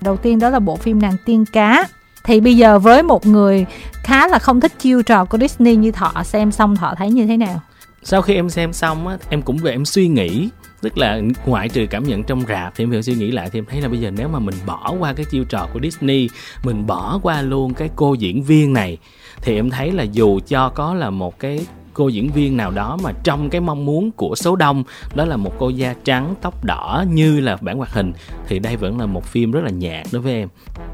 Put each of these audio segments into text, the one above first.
đầu tiên đó là bộ phim nàng tiên cá. Thì bây giờ với một người khá là không thích chiêu trò của Disney như thọ, xem xong thọ thấy như thế nào? Sau khi em xem xong á, em cũng về em suy nghĩ, tức là ngoại trừ cảm nhận trong rạp thì em phải suy nghĩ lại thì em thấy là bây giờ nếu mà mình bỏ qua cái chiêu trò của Disney, mình bỏ qua luôn cái cô diễn viên này, thì em thấy là dù cho có là một cái cô diễn viên nào đó mà trong cái mong muốn của số đông, đó là một cô da trắng tóc đỏ như là bản hoạt hình, thì đây vẫn là một phim rất là nhạt đối với em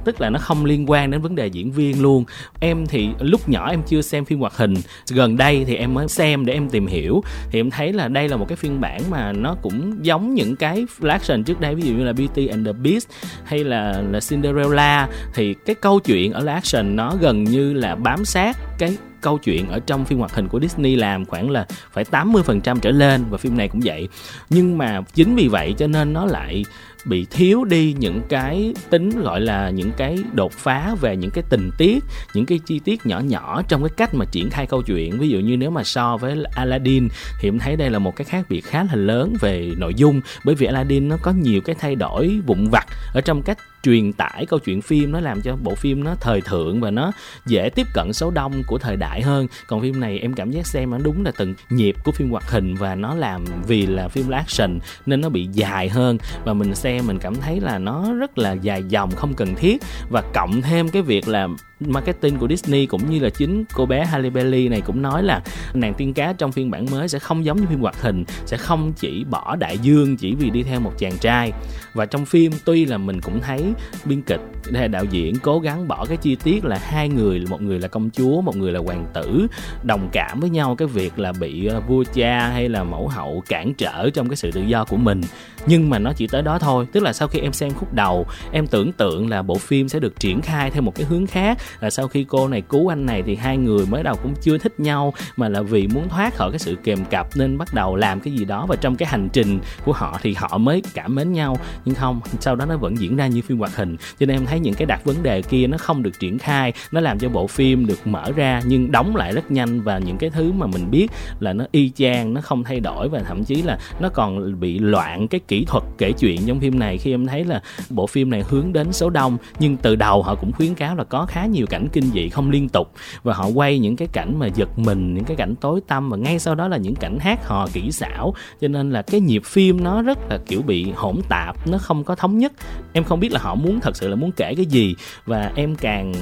tức là nó không liên quan đến vấn đề diễn viên luôn. Em thì lúc nhỏ em chưa xem phim hoạt hình. Gần đây thì em mới xem để em tìm hiểu. Thì em thấy là đây là một cái phiên bản mà nó cũng giống những cái action trước đây, ví dụ như là Beauty and the Beast hay là là Cinderella. Thì cái câu chuyện ở action nó gần như là bám sát cái câu chuyện ở trong phim hoạt hình của Disney làm khoảng là phải 80% trở lên và phim này cũng vậy. Nhưng mà chính vì vậy cho nên nó lại bị thiếu đi những cái tính, gọi là, những cái đột phá về những cái tình tiết, những cái chi tiết nhỏ nhỏ trong cái cách mà triển khai câu chuyện. Ví dụ như nếu mà so với Aladdin thì em thấy đây là một cái khác biệt khá là lớn về nội dung, bởi vì Aladdin nó có nhiều cái thay đổi vụn vặt ở trong cách truyền tải câu chuyện phim, nó làm cho bộ phim nó thời thượng và nó dễ tiếp cận số đông của thời đại hơn. Còn phim này em cảm giác xem nó đúng là từng nhịp của phim hoạt hình và nó làm vì là phim action nên nó bị dài hơn. Và mình xem mình cảm thấy là nó rất là dài dòng, không cần thiết. Và cộng thêm cái việc là marketing của Disney cũng như là chính cô bé Halle Berry này cũng nói là nàng tiên cá trong phiên bản mới sẽ không giống như phim hoạt hình, sẽ không chỉ bỏ đại dương chỉ vì đi theo một chàng trai. Và trong phim, tuy là mình cũng thấy biên kịch hay đạo diễn cố gắng bỏ cái chi tiết là hai người, một người là công chúa, một người là hoàng tử, đồng cảm với nhau cái việc là bị ờ, vua cha hay là mẫu hậu cản trở trong cái sự tự do của mình. Nhưng mà nó chỉ tới đó thôi, tức là sau khi em xem khúc đầu, em tưởng tượng là bộ phim sẽ được triển khai theo một cái hướng khác là sau khi cô này cứu anh này thì hai người mới đầu cũng chưa thích nhau, mà là vì muốn thoát khỏi cái sự kèm cặp nên bắt đầu làm cái gì đó. Và trong cái hành trình của họ thì họ mới cảm mến nhau. Nhưng không, sau đó nó vẫn diễn ra như phim hoạt hình. Cho nên em thấy những cái đặt vấn đề kia nó không được triển khai. Nó làm cho bộ phim được mở ra nhưng đóng lại rất nhanh. Và những cái thứ mà mình biết là nó y chang, nó không thay đổi. Và thậm chí là nó còn bị loạn cái kỹ thuật kể chuyện trong phim này. Khi em thấy là bộ phim này hướng đến số đông, nhưng từ đầu họ cũng khuyến cáo là có khá nhiều cảnh kinh dị không liên tục. Và họ quay những cái cảnh mà giật mình, những cái cảnh tối tăm, và ngay sau đó là những cảnh hát hò kỹ xảo. Cho nên là cái nhịp phim nó rất là, kiểu, bị hỗn tạp, nó không có thống nhất. Em không biết là họ muốn thật sự là muốn kể cái gì. Và em càng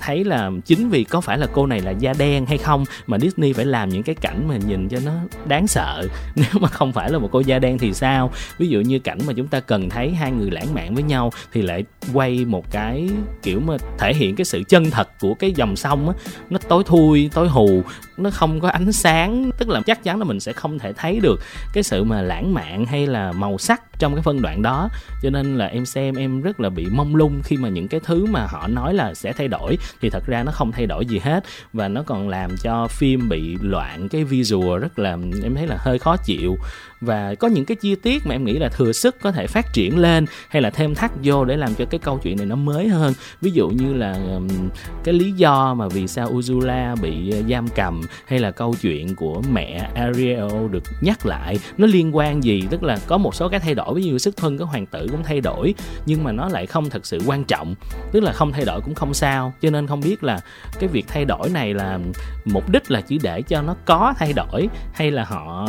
thấy là chính vì có phải là cô này là da đen hay không mà Disney phải làm những cái cảnh mà nhìn cho nó đáng sợ. Nếu mà không phải là một cô da đen thì sao? Ví dụ như cảnh mà chúng ta cần thấy hai người lãng mạn với nhau thì lại quay một cái, kiểu mà thể hiện cái sự chân thật của cái dòng sông á, nó tối thui, tối hù, nó không có ánh sáng, tức là chắc chắn là mình sẽ không thể thấy được cái sự mà lãng mạn hay là màu sắc trong cái phân đoạn đó. Cho nên là em xem em rất là bị mông lung khi mà những cái thứ mà họ nói là sẽ thay đổi, thì thật ra nó không thay đổi gì hết. Và nó còn làm cho phim bị loạn cái visual rất là, em thấy là hơi khó chịu. Và có những cái chi tiết mà em nghĩ là thừa sức có thể phát triển lên, hay là thêm thắt vô để làm cho cái câu chuyện này nó mới hơn. Ví dụ như là cái lý do mà vì sao Uzula bị ờ, giam cầm, hay là câu chuyện của mẹ Ariel được nhắc lại, nó liên quan gì? Tức là có một số cái thay đổi ví dụ sức thân của hoàng tử cũng thay đổi, nhưng mà nó lại không thật sự quan trọng. Tức là không thay đổi cũng không sao. Cho nên không biết là cái việc thay đổi này là mục đích là chỉ để cho nó có thay đổi, hay là họ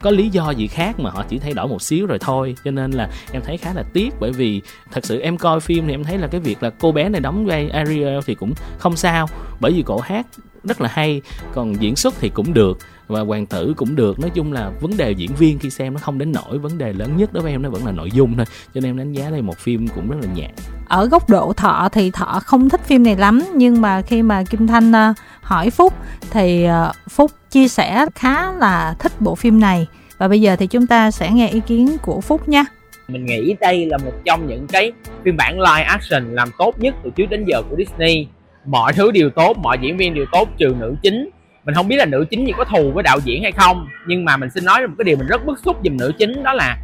có lý do gì khác mà họ chỉ thay đổi một xíu rồi thôi. Cho nên là em thấy khá là tiếc, bởi vì thật sự em coi phim thì em thấy là cái việc là cô bé này đóng vai Ariel thì cũng không sao, bởi vì cổ hát rất là hay, còn diễn xuất thì cũng được và hoàng tử cũng được. Nói chung là vấn đề diễn viên khi xem nó không đến nổi vấn đề lớn nhất đối với em nó vẫn là nội dung thôi. Cho nên em đánh giá đây một phim cũng rất là nhạt. Ở góc độ thọ thì thọ không thích phim này lắm nhưng mà khi mà kim thanh uh, hỏi phúc thì uh, phúc chia sẻ khá là thích bộ phim này. Và bây giờ thì chúng ta sẽ nghe ý kiến của phúc nha. Mình nghĩ đây là một trong những cái phiên bản live action làm tốt nhất từ trước đến giờ của Disney. Mọi thứ đều tốt mọi diễn viên đều tốt trừ nữ chính mình không biết là nữ chính gì có thù với đạo diễn hay không, nhưng mà mình xin nói một cái điều mình rất bức xúc dùm nữ chính, đó là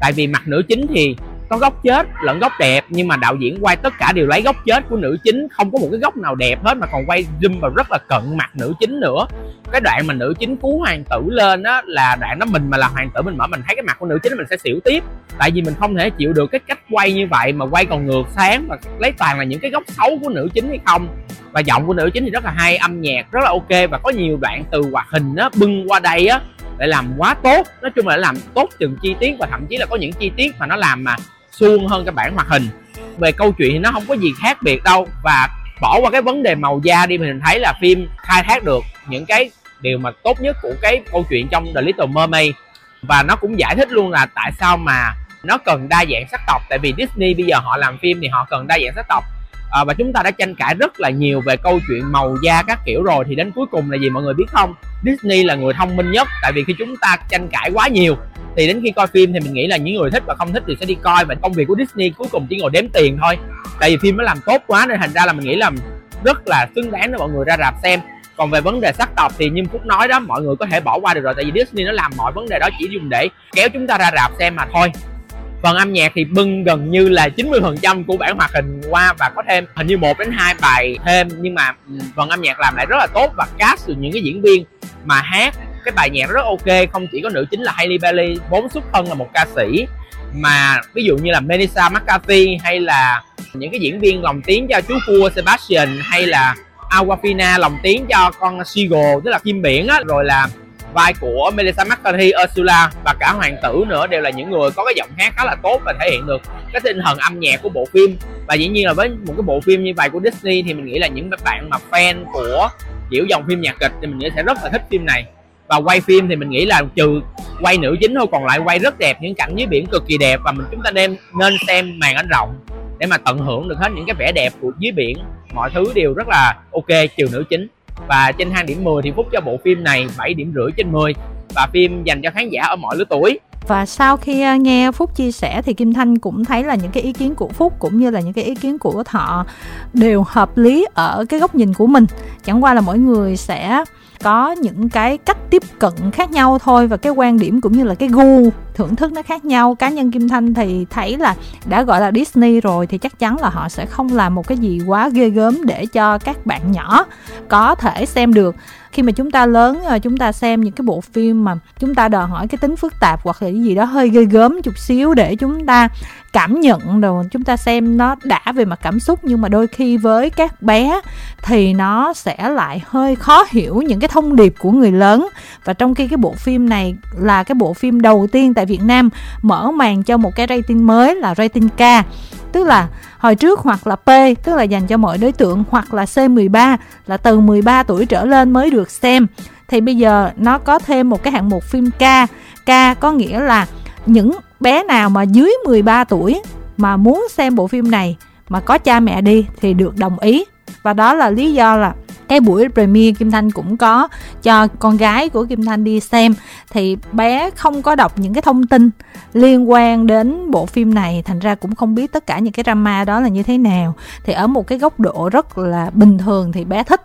tại vì mặt nữ chính thì có góc chết, lẫn góc đẹp, nhưng mà đạo diễn quay tất cả đều lấy góc chết của nữ chính, không có một cái góc nào đẹp hết mà còn quay zoom vào rất là cận mặt nữ chính nữa. Cái đoạn mà nữ chính cứu hoàng tử lên á, là đoạn đó mình mà là hoàng tử, mình mở mình thấy cái mặt của nữ chính mình sẽ xỉu tiếp. Tại vì mình không thể chịu được cái cách quay như vậy mà quay còn ngược sáng và lấy toàn là những cái góc xấu của nữ chính hay không. Và giọng của nữ chính thì rất là hay, âm nhạc rất là ok và có nhiều đoạn từ hoạt hình á, bưng qua đây á lại làm quá tốt. Nói chung là làm tốt từng chi tiết và thậm chí là có những chi tiết mà nó làm mà suông hơn cái bản hoạt hình. Về câu chuyện thì nó không có gì khác biệt đâu và bỏ qua cái vấn đề màu da đi mình thấy là phim khai thác được những cái điều mà tốt nhất của cái câu chuyện trong The Little Mermaid. Và nó cũng giải thích luôn là tại sao mà nó cần đa dạng sắc tộc tại vì Disney bây giờ họ làm phim thì họ cần đa dạng sắc tộc. À, và chúng ta đã tranh cãi rất là nhiều về câu chuyện màu da các kiểu rồi thì đến cuối cùng là gì mọi người biết không? Disney là người thông minh nhất tại vì khi chúng ta tranh cãi quá nhiều thì đến khi coi phim thì mình nghĩ là những người thích và không thích thì sẽ đi coi. Và công việc của Disney cuối cùng chỉ ngồi đếm tiền thôi. Tại vì phim nó làm tốt quá nên thành ra là mình nghĩ là rất là xứng đáng để mọi người ra rạp xem. Còn về vấn đề sắc tộc thì như phúc nói đó, mọi người có thể bỏ qua được rồi. Tại vì Disney nó làm mọi vấn đề đó chỉ dùng để kéo chúng ta ra rạp xem mà thôi. Phần âm nhạc thì bưng gần như là 90% của bản hoạt hình qua và có thêm hình như một đến hai bài thêm. Nhưng mà ừ, phần âm nhạc làm lại rất là tốt và cast được những cái diễn viên mà hát cái bài nhạc rất ok không chỉ có nữ chính là Hailey Bailey vốn xuất thân là một ca sĩ. Mà ví dụ như là Melissa McCarthy hay là những cái diễn viên lồng tiếng cho chú cua Sebastian hay là Awafina lồng tiếng cho con Seagull tức là chim biển á. Rồi là vai của Melissa McCarthy, Ursula và cả hoàng tử nữa đều là những người có cái giọng hát khá là tốt và thể hiện được cái tinh thần âm nhạc của bộ phim. Và dĩ nhiên là với một cái bộ phim như vậy của Disney thì mình nghĩ là những bạn mà fan của kiểu dòng phim nhạc kịch thì mình nghĩ sẽ rất là thích phim này và quay phim thì mình nghĩ là trừ quay nữ chính thôi, còn lại quay rất đẹp, những cảnh dưới biển cực kỳ đẹp và mình, chúng ta nên nên xem màn ảnh rộng để mà tận hưởng được hết những cái vẻ đẹp của dưới biển. Mọi thứ đều rất là ok, trừ nữ chính. Và trên thang điểm 10 thì Phúc cho bộ phim này 7 điểm rưỡi trên 10 và phim dành cho khán giả ở mọi lứa tuổi. Và sau khi ờ, nghe Phúc chia sẻ thì Kim Thanh cũng thấy là những cái ý kiến của Phúc cũng như là những cái ý kiến của Thọ đều hợp lý ở cái góc nhìn của mình. Chẳng qua là mỗi người sẽ có những cái cách tiếp cận khác nhau thôi và cái quan điểm cũng như là cái gu thưởng thức nó khác nhau. Cá nhân kim thanh thì thấy là đã gọi là disney rồi thì chắc chắn là họ sẽ không làm một cái gì quá ghê gớm để cho các bạn nhỏ có thể xem được. Khi mà chúng ta lớn ờ, chúng ta xem những cái bộ phim mà chúng ta đòi hỏi cái tính phức tạp hoặc là cái gì đó hơi ghê gớm chút xíu để chúng ta cảm nhận rồi chúng ta xem nó đã về mặt cảm xúc, nhưng mà đôi khi với các bé thì nó sẽ lại hơi khó hiểu những cái thông điệp của người lớn. Và trong khi cái bộ phim này là cái bộ phim đầu tiên tại Việt Nam mở màn cho một cái rating mới là rating K, tức là hồi trước hoặc là P, tức là dành cho mọi đối tượng, hoặc là C13 là từ 13 tuổi trở lên mới được xem. Thì bây giờ nó có thêm một cái hạng mục phim K. K có nghĩa là những bé nào mà dưới 13 tuổi mà muốn xem bộ phim này mà có cha mẹ đi thì được đồng ý. Và đó là lý do là cái buổi premiere Kim Thanh cũng có cho con gái của Kim Thanh đi xem. Thì bé không có đọc những cái thông tin liên quan đến bộ phim này, thành ra cũng không biết tất cả những cái drama đó là như thế nào. Thì ở một cái góc độ rất là bình thường thì bé thích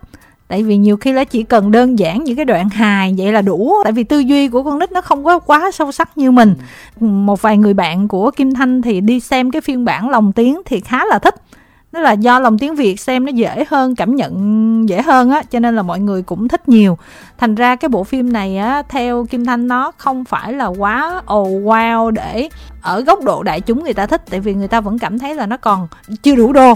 tại vì nhiều khi nó chỉ cần đơn giản những cái đoạn hài vậy là đủ. Tại vì tư duy của con nít nó không có quá sâu sắc như mình. Một vài người bạn của kim thanh thì đi xem cái phiên bản lồng tiếng thì khá là thích. Đó là do lòng tiếng Việt xem nó dễ hơn cảm nhận dễ hơn á cho nên là mọi người cũng thích nhiều. Thành ra cái bộ phim này á theo Kim Thanh nó không phải là quá ồ oh, wow để ở góc độ đại chúng người ta thích tại vì người ta vẫn cảm thấy là nó còn chưa đủ đô.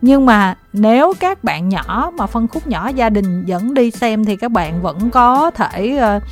Nhưng mà nếu các bạn nhỏ mà phân khúc nhỏ gia đình dẫn đi xem thì các bạn vẫn có thể uh,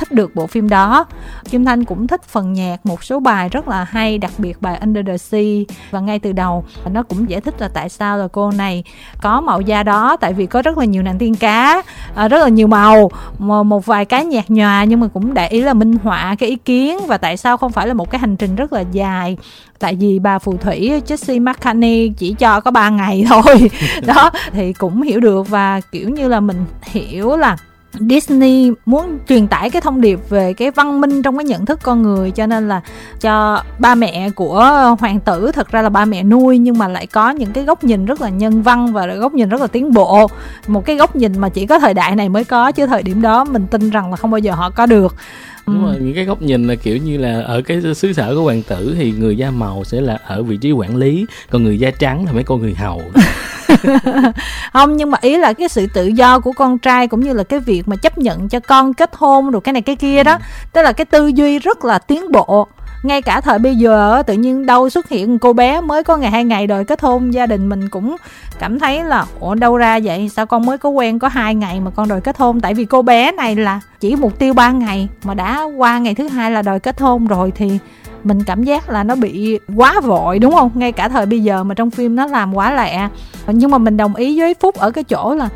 thích được bộ phim đó. Kim Thanh cũng thích phần nhạc một số bài rất là hay đặc biệt bài Under the Sea. Và ngay từ đầu nó cũng giải thích là tại sao là cô này có màu da đó tại vì có rất là nhiều nàng tiên cá ờ, rất là nhiều màu một vài cái nhạt nhòa nhưng mà cũng để ý là minh họa cái ý kiến và tại sao không phải là một cái hành trình rất là dài. Tại vì bà phù thủy Jessie McCartney chỉ cho có 3 ngày thôi. đó, thì cũng hiểu được và, kiểu như là, mình hiểu là Disney muốn truyền tải cái thông điệp về cái văn minh trong cái nhận thức con người, cho nên là cho ba mẹ của hoàng tử, thật ra là ba mẹ nuôi, nhưng mà lại có những cái góc nhìn rất là nhân văn và góc nhìn rất là tiến bộ. Một cái góc nhìn mà chỉ có thời đại này mới có, chứ thời điểm đó mình tin rằng là không bao giờ họ có được đúng rồi những cái góc nhìn là kiểu như là ở cái xứ sở của hoàng tử thì người da màu sẽ là ở vị trí quản lý còn người da trắng là mấy con người hầu. Không nhưng mà ý là cái sự tự do của con trai cũng như là cái việc mà chấp nhận cho con kết hôn rồi cái này cái kia đó ừ. tức là cái tư duy rất là tiến bộ ngay cả thời bây giờ tự nhiên đâu xuất hiện cô bé mới có ngày hai ngày rồi kết hôn, gia đình mình cũng cảm thấy là, ủa, đâu ra vậy? Sao con mới có quen có hai ngày mà con đòi kết hôn? Tại vì cô bé này là chỉ mục tiêu ba ngày, mà đã qua ngày thứ hai là đòi kết hôn rồi thì mình cảm giác là nó bị quá vội, đúng không? Ngay cả thời bây giờ mà trong phim nó làm quá lẹ nhưng mà mình đồng ý với phúc ở cái chỗ là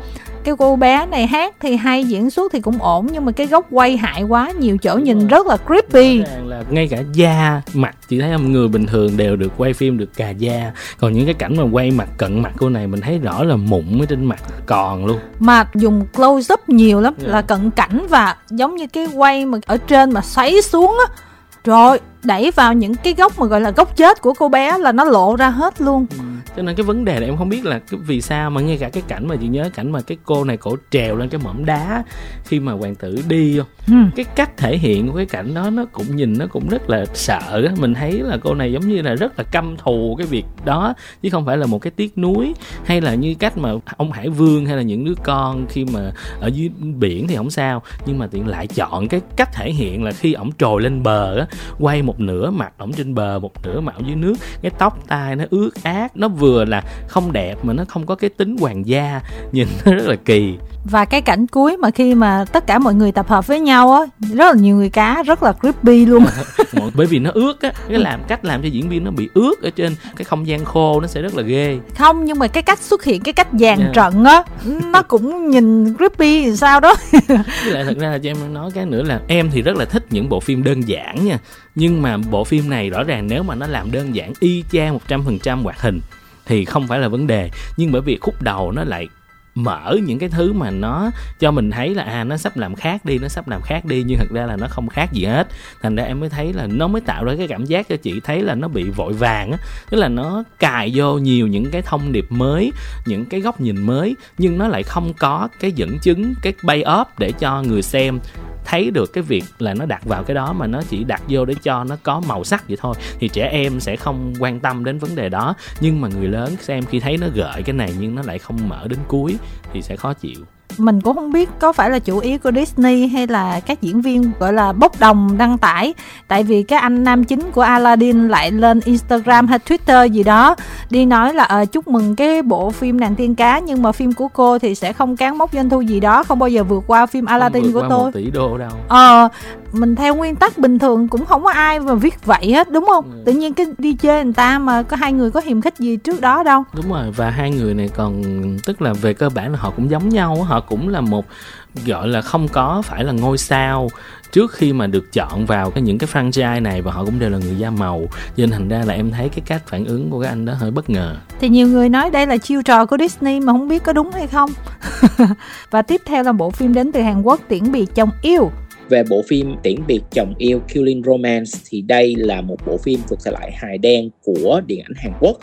cái cô bé này hát thì hay diễn xuất thì cũng ổn nhưng mà cái góc quay hại quá nhiều chỗ nhìn rất là creepy. Là ngay cả da mặt chị thấy không người bình thường đều được quay phim được cà da. Còn những cái cảnh mà quay mặt cận mặt cô này mình thấy rõ là mụn ở trên mặt còn luôn. Mà dùng close up nhiều lắm yeah. là cận cảnh và giống như cái quay mà ở trên mà xoáy xuống á. Rồi đẩy vào những cái góc mà gọi là góc chết của cô bé là nó lộ ra hết luôn. Ừ. cho nên cái vấn đề này em không biết là cái vì sao mà ngay cả cái cảnh mà chị nhớ cảnh mà cái cô này cổ trèo lên cái mỏm đá khi mà hoàng tử đi không? Ừ. cái cách thể hiện của cái cảnh đó nó cũng nhìn nó cũng rất là sợ á. Mình thấy là cô này giống như là rất là căm thù cái việc đó chứ không phải là một cái tiếc nuối hay là như cách mà ông hải vương hay là những đứa con khi mà ở dưới biển thì không sao. Nhưng mà tiện lại chọn cái cách thể hiện là khi ổng trồi lên bờ á quay một một nửa mặt ổng trên bờ một nửa mặt dưới nước cái tóc tai nó ướt át nó vừa là không đẹp mà nó không có cái tính hoàng gia nhìn nó rất là kỳ. Và cái cảnh cuối mà khi mà tất cả mọi người tập hợp với nhau á rất là nhiều người cá rất là creepy luôn. Bởi vì nó ướt á cái làm cách làm cho diễn viên nó bị ướt ở trên cái không gian khô nó sẽ rất là ghê. Không nhưng mà cái cách xuất hiện cái cách dàn yeah. trận á nó cũng nhìn creepy sao đó. Với lại thật ra là cho em nói cái nữa là em thì rất là thích những bộ phim đơn giản nha nhưng mà bộ phim này rõ ràng nếu mà nó làm đơn giản y chang một trăm phần trăm hoạt hình thì không phải là vấn đề. Nhưng bởi vì khúc đầu nó lại mở những cái thứ mà nó cho mình thấy là à nó sắp làm khác đi, nó sắp làm khác đi, nhưng thật ra là nó không khác gì hết. Thành ra em mới thấy là nó mới tạo ra cái cảm giác cho chị thấy là nó bị vội vàng á. Tức là nó cài vô nhiều những cái thông điệp mới, những cái góc nhìn mới, nhưng nó lại không có cái dẫn chứng, cái bay up để cho người xem thấy được cái việc là nó đặt vào cái đó mà nó chỉ đặt vô để cho nó có màu sắc vậy thôi, thì trẻ em sẽ không quan tâm đến vấn đề đó. Nhưng mà người lớn xem khi thấy nó gợi cái này nhưng nó lại không mở đến cuối thì sẽ khó chịu mình cũng không biết có phải là chủ ý của Disney hay là các diễn viên gọi là bốc đồng đăng tải tại vì cái anh nam chính của Aladdin lại lên Instagram hay Twitter gì đó đi nói là à, chúc mừng cái bộ phim nàng tiên cá nhưng mà phim của cô thì sẽ không cán mốc doanh thu gì đó không bao giờ vượt qua phim Aladdin của tôi. tỷ đô đâu. Ờ mình theo nguyên tắc bình thường cũng không có ai mà viết vậy hết đúng không? Ừ. Tự nhiên cái đi chơi người ta mà có hai người có hiềm khích gì trước đó đâu. Đúng rồi và hai người này còn tức là về cơ bản là họ cũng giống nhau họ cũng là một gọi là không có phải là ngôi sao trước khi mà được chọn vào cái những cái franchise này và họ cũng đều là người da màu cho nên thành ra là em thấy cái cách phản ứng của cái anh đó hơi bất ngờ thì nhiều người nói đây là chiêu trò của Disney mà không biết có đúng hay không và tiếp theo là bộ phim đến từ Hàn Quốc tiễn biệt chồng yêu về bộ phim Tiễn biệt chồng yêu Killing Romance thì đây là một bộ phim thuộc thể loại hài đen của điện ảnh Hàn Quốc.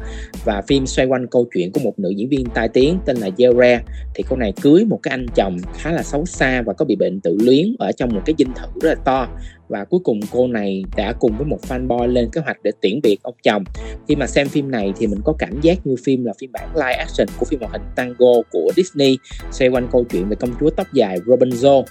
Và phim xoay quanh câu chuyện của một nữ diễn viên tai tiếng tên là Yeore thì cô này cưới một cái anh chồng khá là xấu xa và có bị bệnh tự luyến ở trong một cái dinh thự rất là to và cuối cùng cô này đã cùng với một fanboy lên kế hoạch để tiễn biệt ông chồng. Khi mà xem phim này thì mình có cảm giác như phim là phiên bản live action của phim hoạt hình Tango của Disney, xoay quanh câu chuyện về công chúa tóc dài Rapunzel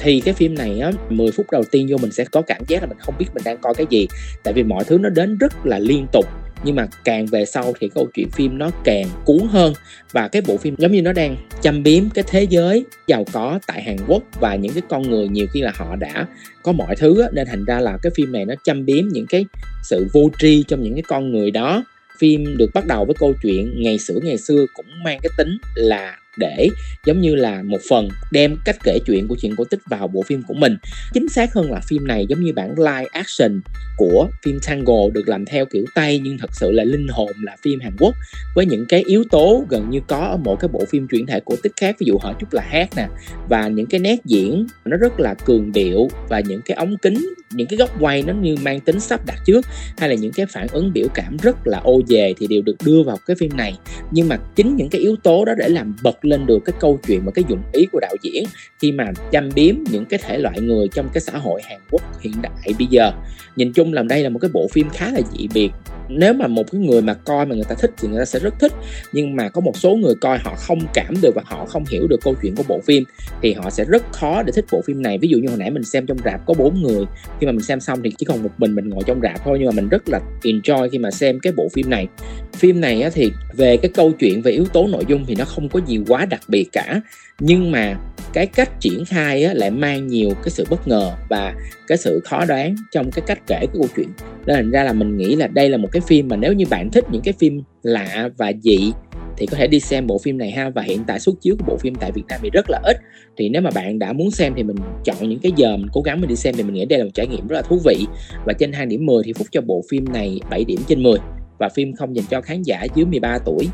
thì cái phim này á 10 phút đầu tiên vô mình sẽ có cảm giác là mình không biết mình đang coi cái gì, tại vì mọi thứ nó đến rất là liên tục nhưng mà càng về sau thì câu chuyện phim nó càng cuốn hơn. Và cái bộ phim giống như nó đang châm biếm cái thế giới giàu có tại Hàn Quốc và những cái con người nhiều khi là họ đã có mọi thứ á, nên thành ra là cái phim này nó châm biếm những cái sự vô tri trong những cái con người đó. Phim được bắt đầu với câu chuyện ngày xưa ngày xưa cũng mang cái tính là để giống như là một phần đem cách kể chuyện của chuyện cổ tích vào bộ phim của mình. Chính xác hơn là phim này giống như bản live action của phim Tango được làm theo kiểu Tây, nhưng thật sự là linh hồn là phim Hàn Quốc, với những cái yếu tố gần như có ở một cái bộ phim chuyển thể cổ tích khác. Ví dụ họ chút là hát nè, và những cái nét diễn nó rất là cường điệu, và những cái ống kính, những cái góc quay nó như mang tính sắp đặt trước, hay là những cái phản ứng biểu cảm rất là ô về thì đều được đưa vào cái phim này. Nhưng mà chính những cái yếu tố đó để làm bật lên được cái câu chuyện và cái dụng ý của đạo diễn khi mà chăm biếm những cái thể loại người trong cái xã hội Hàn Quốc hiện đại bây giờ. Nhìn chung là đây là một cái bộ phim khá là dị biệt. Nếu mà một cái người mà coi mà người ta thích thì người ta sẽ rất thích, nhưng mà có một số người coi họ không cảm được và họ không hiểu được câu chuyện của bộ phim thì họ sẽ rất khó để thích bộ phim này. Ví dụ như hồi nãy mình xem trong rạp có bốn người, khi mà mình xem xong thì chỉ còn một mình mình ngồi trong rạp thôi, nhưng mà mình rất là enjoy khi mà xem cái bộ phim này. Phim này thì về cái câu chuyện về yếu tố nội dung thì nó không có gì quá quá đặc biệt cả. Nhưng mà cái cách triển khai á, lại mang nhiều cái sự bất ngờ và cái sự khó đoán trong cái cách kể cái câu chuyện. Nên thành ra là mình nghĩ là đây là một cái phim mà nếu như bạn thích những cái phim lạ và dị thì có thể đi xem bộ phim này ha. Và hiện tại xuất chiếu của bộ phim tại Việt Nam thì rất là ít. Thì nếu mà bạn đã muốn xem thì mình chọn những cái giờ mình cố gắng mình đi xem thì mình nghĩ đây là một trải nghiệm rất là thú vị. Và trên 2 điểm 10 thì Phúc cho bộ phim này 7 điểm trên 10 và phim không dành cho khán giả dưới 13 tuổi.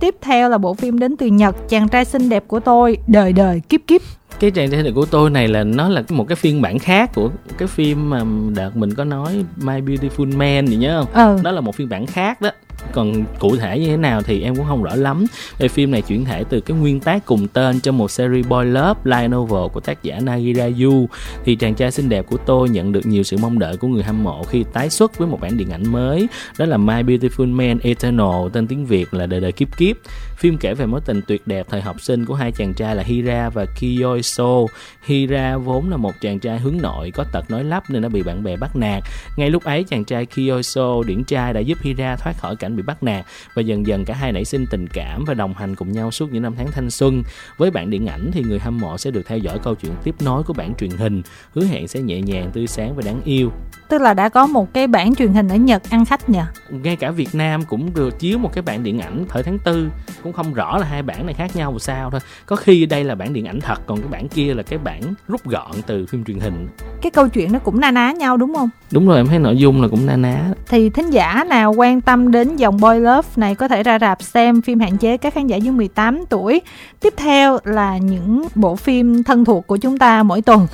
Tiếp theo là bộ phim đến từ Nhật Chàng trai xinh đẹp của tôi Đời đời kiếp kiếp cái chàng trai của tôi này là nó là một cái phiên bản khác của cái phim mà đợt mình có nói My Beautiful Man gì nhớ không? Ừ. Đó là một phiên bản khác đó còn cụ thể như thế nào thì em cũng không rõ lắm. Về phim này chuyển thể từ cái nguyên tác cùng tên trong một series boy love light novel của tác giả Nagira Yu. Thì chàng trai xinh đẹp của tôi nhận được nhiều sự mong đợi của người hâm mộ khi tái xuất với một bản điện ảnh mới, đó là My Beautiful Man Eternal, tên tiếng Việt là đời đời kiếp kiếp phim kể về mối tình tuyệt đẹp thời học sinh của hai chàng trai là Hira và Kiyoiso Hira vốn là một chàng trai hướng nội có tật nói lắp nên đã bị bạn bè bắt nạt ngay lúc ấy chàng trai Kiyoiso điển trai đã giúp Hira thoát khỏi cảnh bị bắt nạt và dần dần cả hai nảy sinh tình cảm và đồng hành cùng nhau suốt những năm tháng thanh xuân. Với bản điện ảnh thì người hâm mộ sẽ được theo dõi câu chuyện tiếp nối của bản truyền hình, hứa hẹn sẽ nhẹ nhàng, tươi sáng và đáng yêu. Tức là đã có một cái bản truyền hình ở Nhật ăn khách nhỉ? Ngay cả Việt Nam cũng được chiếu một cái bản điện ảnh thời tháng tư cũng không rõ là hai bản này khác nhau làm sao thôi. Có khi đây là bản điện ảnh thật còn cái bản kia là cái bản rút gọn từ phim truyền hình. Cái câu chuyện nó cũng na ná nhau đúng không? Đúng rồi em thấy nội dung là cũng na ná. Thì thính giả nào quan tâm đến dòng Boy Love này có thể ra rạp xem phim hạn chế các khán giả dưới 18 tuổi. Tiếp theo là những bộ phim thân thuộc của chúng ta mỗi tuần.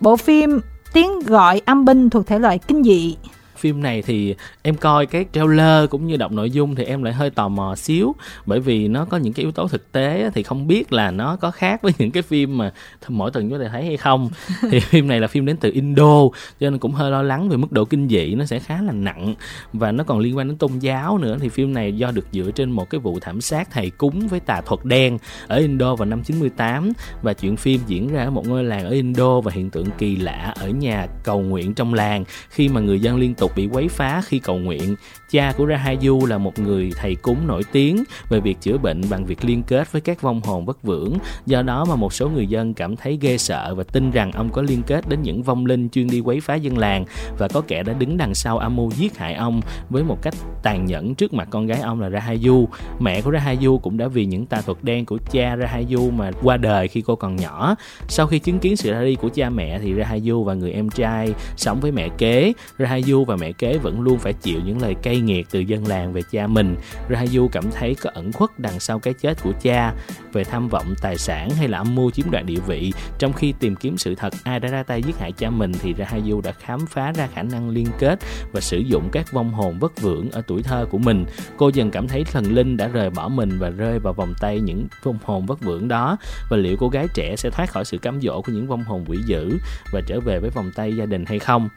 Bộ phim Tiếng gọi âm binh thuộc thể loại kinh dị phim này thì em coi cái trailer cũng như đọc nội dung thì em lại hơi tò mò xíu. Bởi vì nó có những cái yếu tố thực tế thì không biết là nó có khác với những cái phim mà mỗi tuần chúng ta thấy hay không. Thì phim này là phim đến từ Indo cho nên cũng hơi lo lắng về mức độ kinh dị nó sẽ khá là nặng. Và nó còn liên quan đến tôn giáo nữa thì phim này do được dựa trên một cái vụ thảm sát thầy cúng với tà thuật đen ở Indo vào năm 98 và chuyện phim diễn ra ở một ngôi làng ở Indo và hiện tượng kỳ lạ ở nhà cầu nguyện trong làng. Khi mà người dân liên tục tục bị quấy phá khi cầu nguyện. Cha của Rahayu là một người thầy cúng nổi tiếng về việc chữa bệnh bằng việc liên kết với các vong hồn bất vưởng. Do đó mà một số người dân cảm thấy ghê sợ và tin rằng ông có liên kết đến những vong linh chuyên đi quấy phá dân làng và có kẻ đã đứng đằng sau âm mưu giết hại ông với một cách tàn nhẫn trước mặt con gái ông là Rahayu. Mẹ của Rahayu cũng đã vì những tà thuật đen của cha Rahayu mà qua đời khi cô còn nhỏ. Sau khi chứng kiến sự ra đi của cha mẹ thì Rahayu và người em trai sống với mẹ kế. Rahayu và mẹ kế vẫn luôn phải chịu những lời cay nghiệt từ dân làng về cha mình. Rahayu cảm thấy có ẩn khuất đằng sau cái chết của cha về tham vọng tài sản hay là âm mưu chiếm đoạt địa vị. Trong khi tìm kiếm sự thật, ai đã ra tay giết hại cha mình thì Rahayu đã khám phá ra khả năng liên kết và sử dụng các vong hồn vất vưởng ở tuổi thơ của mình. Cô dần cảm thấy thần linh đã rời bỏ mình và rơi vào vòng tay những vong hồn vất vưởng đó và liệu cô gái trẻ sẽ thoát khỏi sự cám dỗ của những vong hồn quỷ dữ và trở về với vòng tay gia đình hay không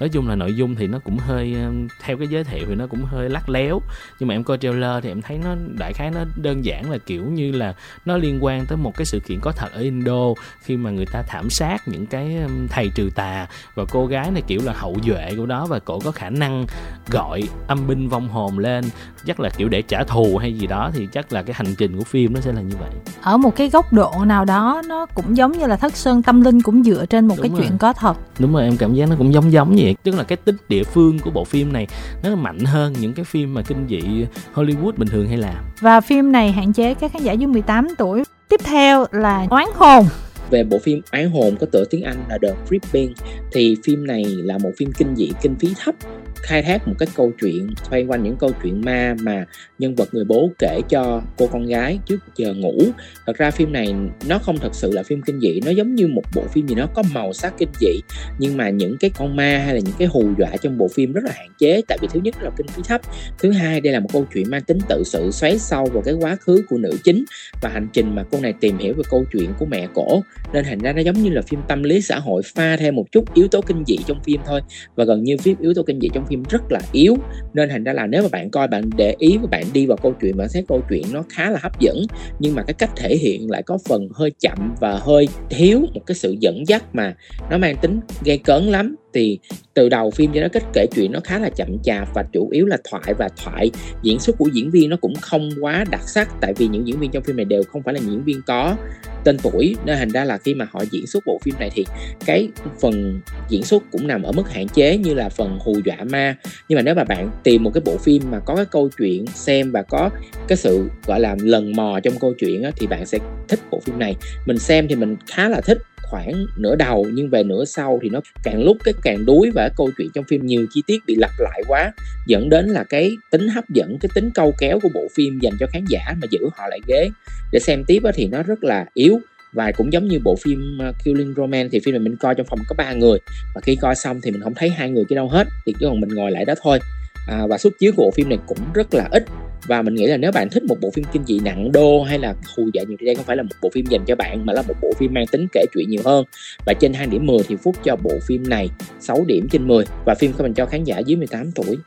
nói chung là nội dung thì nó cũng hơi theo cái giới thiệu thì nó cũng hơi lắc léo. Nhưng mà em coi trailer thì em thấy nó đại khái nó đơn giản là kiểu như là nó liên quan tới một cái sự kiện có thật ở Indo khi mà người ta thảm sát những cái thầy trừ tà và cô gái này kiểu là hậu duệ của đó và cổ có khả năng gọi âm binh vong hồn lên. Chắc là kiểu để trả thù hay gì đó thì chắc là cái hành trình của phim nó sẽ là như vậy. Ở một cái góc độ nào đó nó cũng giống như là thất sơn tâm linh cũng dựa trên một Đúng cái rồi. chuyện có thật. Đúng rồi em cảm giác nó cũng giống giống vậy tức là cái tính địa phương của bộ phim này nó mạnh hơn những cái phim mà kinh dị Hollywood bình thường hay làm. Và phim này hạn chế các khán giả dưới 18 tuổi. Tiếp theo là oán hồn. Về bộ phim Oán hồn có tựa tiếng Anh là The Creeping thì phim này là một phim kinh dị kinh phí thấp khai thác một cái câu chuyện, xoay quanh những câu chuyện ma mà nhân vật người bố kể cho cô con gái trước giờ ngủ. Thật ra phim này nó không thật sự là phim kinh dị, nó giống như một bộ phim gì nó có màu sắc kinh dị, nhưng mà những cái con ma hay là những cái hù dọa trong bộ phim rất là hạn chế, tại vì thứ nhất là kinh phí thấp, thứ hai đây là một câu chuyện mang tính tự sự, xoáy sâu vào cái quá khứ của nữ chính và hành trình mà cô này tìm hiểu về câu chuyện của mẹ cổ. Nên thành ra nó giống như là phim tâm lý xã hội pha thêm một chút yếu tố kinh dị trong phim thôi. Và gần như phim yếu tố kinh dị trong phim rất là yếu. Nên thành ra là nếu mà bạn coi, bạn để ý và bạn đi vào câu chuyện, bạn thấy câu chuyện nó khá là hấp dẫn. Nhưng mà cái cách thể hiện lại có phần hơi chậm và hơi thiếu một cái sự dẫn dắt mà nó mang tính gây cấn lắm thì từ đầu phim cho nó cách kể chuyện nó khá là chậm chạp và chủ yếu là thoại và thoại. Diễn xuất của diễn viên nó cũng không quá đặc sắc tại vì những diễn viên trong phim này đều không phải là diễn viên có tên tuổi. Nên thành ra là khi mà họ diễn xuất bộ phim này thì cái phần diễn xuất cũng nằm ở mức hạn chế như là phần hù dọa ma. Nhưng mà nếu mà bạn tìm một cái bộ phim mà có cái câu chuyện xem và có cái sự gọi là lần mò trong câu chuyện á, thì bạn sẽ thích bộ phim này. Mình xem thì mình khá là thích khoảng nửa đầu nhưng về nửa sau thì nó càng lúc cái càng đuối và câu chuyện trong phim nhiều chi tiết bị lặp lại quá dẫn đến là cái tính hấp dẫn cái tính câu kéo của bộ phim dành cho khán giả mà giữ họ lại ghế. Để xem tiếp thì nó rất là yếu và cũng giống như bộ phim ờ, Killing Romance thì phim này mình coi trong phòng có ba người và khi coi xong thì mình không thấy hai người kia đâu hết thì chỉ còn mình ngồi lại đó thôi. À, và xuất chiếu của bộ phim này cũng rất là ít và mình nghĩ là nếu bạn thích một bộ phim kinh dị nặng đô hay là hù dọa nhiều thì đây không phải là một bộ phim dành cho bạn mà là một bộ phim mang tính kể chuyện nhiều hơn. Và trên 2 điểm 10 thì Phúc cho bộ phim này 6 điểm trên 10 và phim có dành cho khán giả dưới 18 tuổi.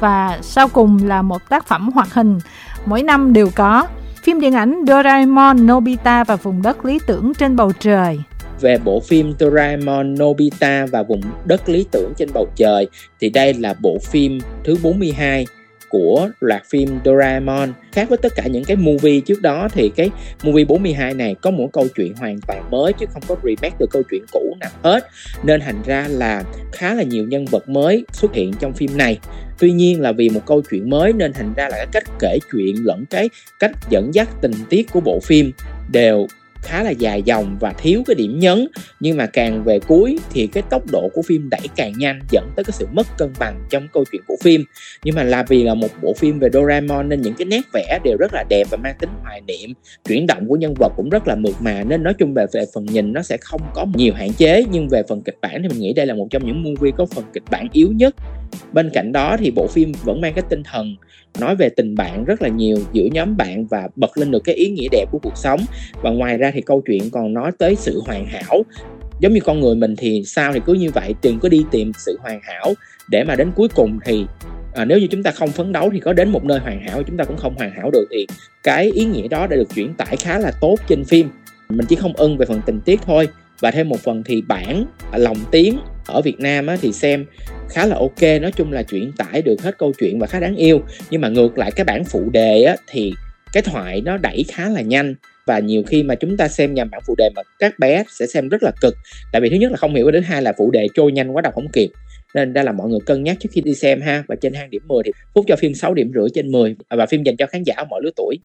Và sau cùng là một tác phẩm hoạt hình. Mỗi năm đều có phim điện ảnh Doraemon Nobita và vùng đất lý tưởng trên bầu trời. Về bộ phim Doraemon Nobita và vùng đất lý tưởng trên bầu trời thì đây là bộ phim thứ 42 của loạt phim Doraemon, khác với tất cả những cái movie trước đó thì cái movie 42 này có một câu chuyện hoàn toàn mới chứ không có remake từ câu chuyện cũ nào hết. Nên thành ra là khá là nhiều nhân vật mới xuất hiện trong phim này. Tuy nhiên là vì một câu chuyện mới nên thành ra là cái cách kể chuyện lẫn cái cách dẫn dắt tình tiết của bộ phim đều khá là dài dòng và thiếu cái điểm nhấn. Nhưng mà càng về cuối thì cái tốc độ của phim đẩy càng nhanh, dẫn tới cái sự mất cân bằng trong câu chuyện của phim. Nhưng mà là vì là một bộ phim về Doraemon nên những cái nét vẽ đều rất là đẹp và mang tính hoài niệm. Chuyển động của nhân vật cũng rất là mượt mà, nên nói chung về về phần nhìn nó sẽ không có nhiều hạn chế. Nhưng về phần kịch bản thì mình nghĩ đây là một trong những movie có phần kịch bản yếu nhất bên cạnh đó thì bộ phim vẫn mang cái tinh thần nói về tình bạn rất là nhiều giữa nhóm bạn và bật lên được cái ý nghĩa đẹp của cuộc sống. Và ngoài ra thì câu chuyện còn nói tới sự hoàn hảo. Giống như con người mình thì sao thì cứ như vậy đừng có đi tìm sự hoàn hảo. Để mà đến cuối cùng thì à, nếu như chúng ta không phấn đấu thì có đến một nơi hoàn hảo chúng ta cũng không hoàn hảo được. Thì cái ý nghĩa đó đã được chuyển tải khá là tốt trên phim. Mình chỉ không ưng về phần tình tiết thôi và thêm một phần thì bản lòng tiếng ở Việt Nam á, thì xem khá là ok. Nói chung là chuyển tải được hết câu chuyện và khá đáng yêu. Nhưng mà ngược lại cái bản phụ đề á, thì cái thoại nó đẩy khá là nhanh. Và nhiều khi mà chúng ta xem nhầm bản phụ đề mà các bé sẽ xem rất là cực. Tại vì thứ nhất là không hiểu và thứ hai là phụ đề trôi nhanh quá đọc không kịp. Nên đây là mọi người cân nhắc trước khi đi xem ha. Và trên hang điểm 10 thì Phúc cho phim 6 điểm rưỡi trên 10 và phim dành cho khán giả ở mọi lứa tuổi.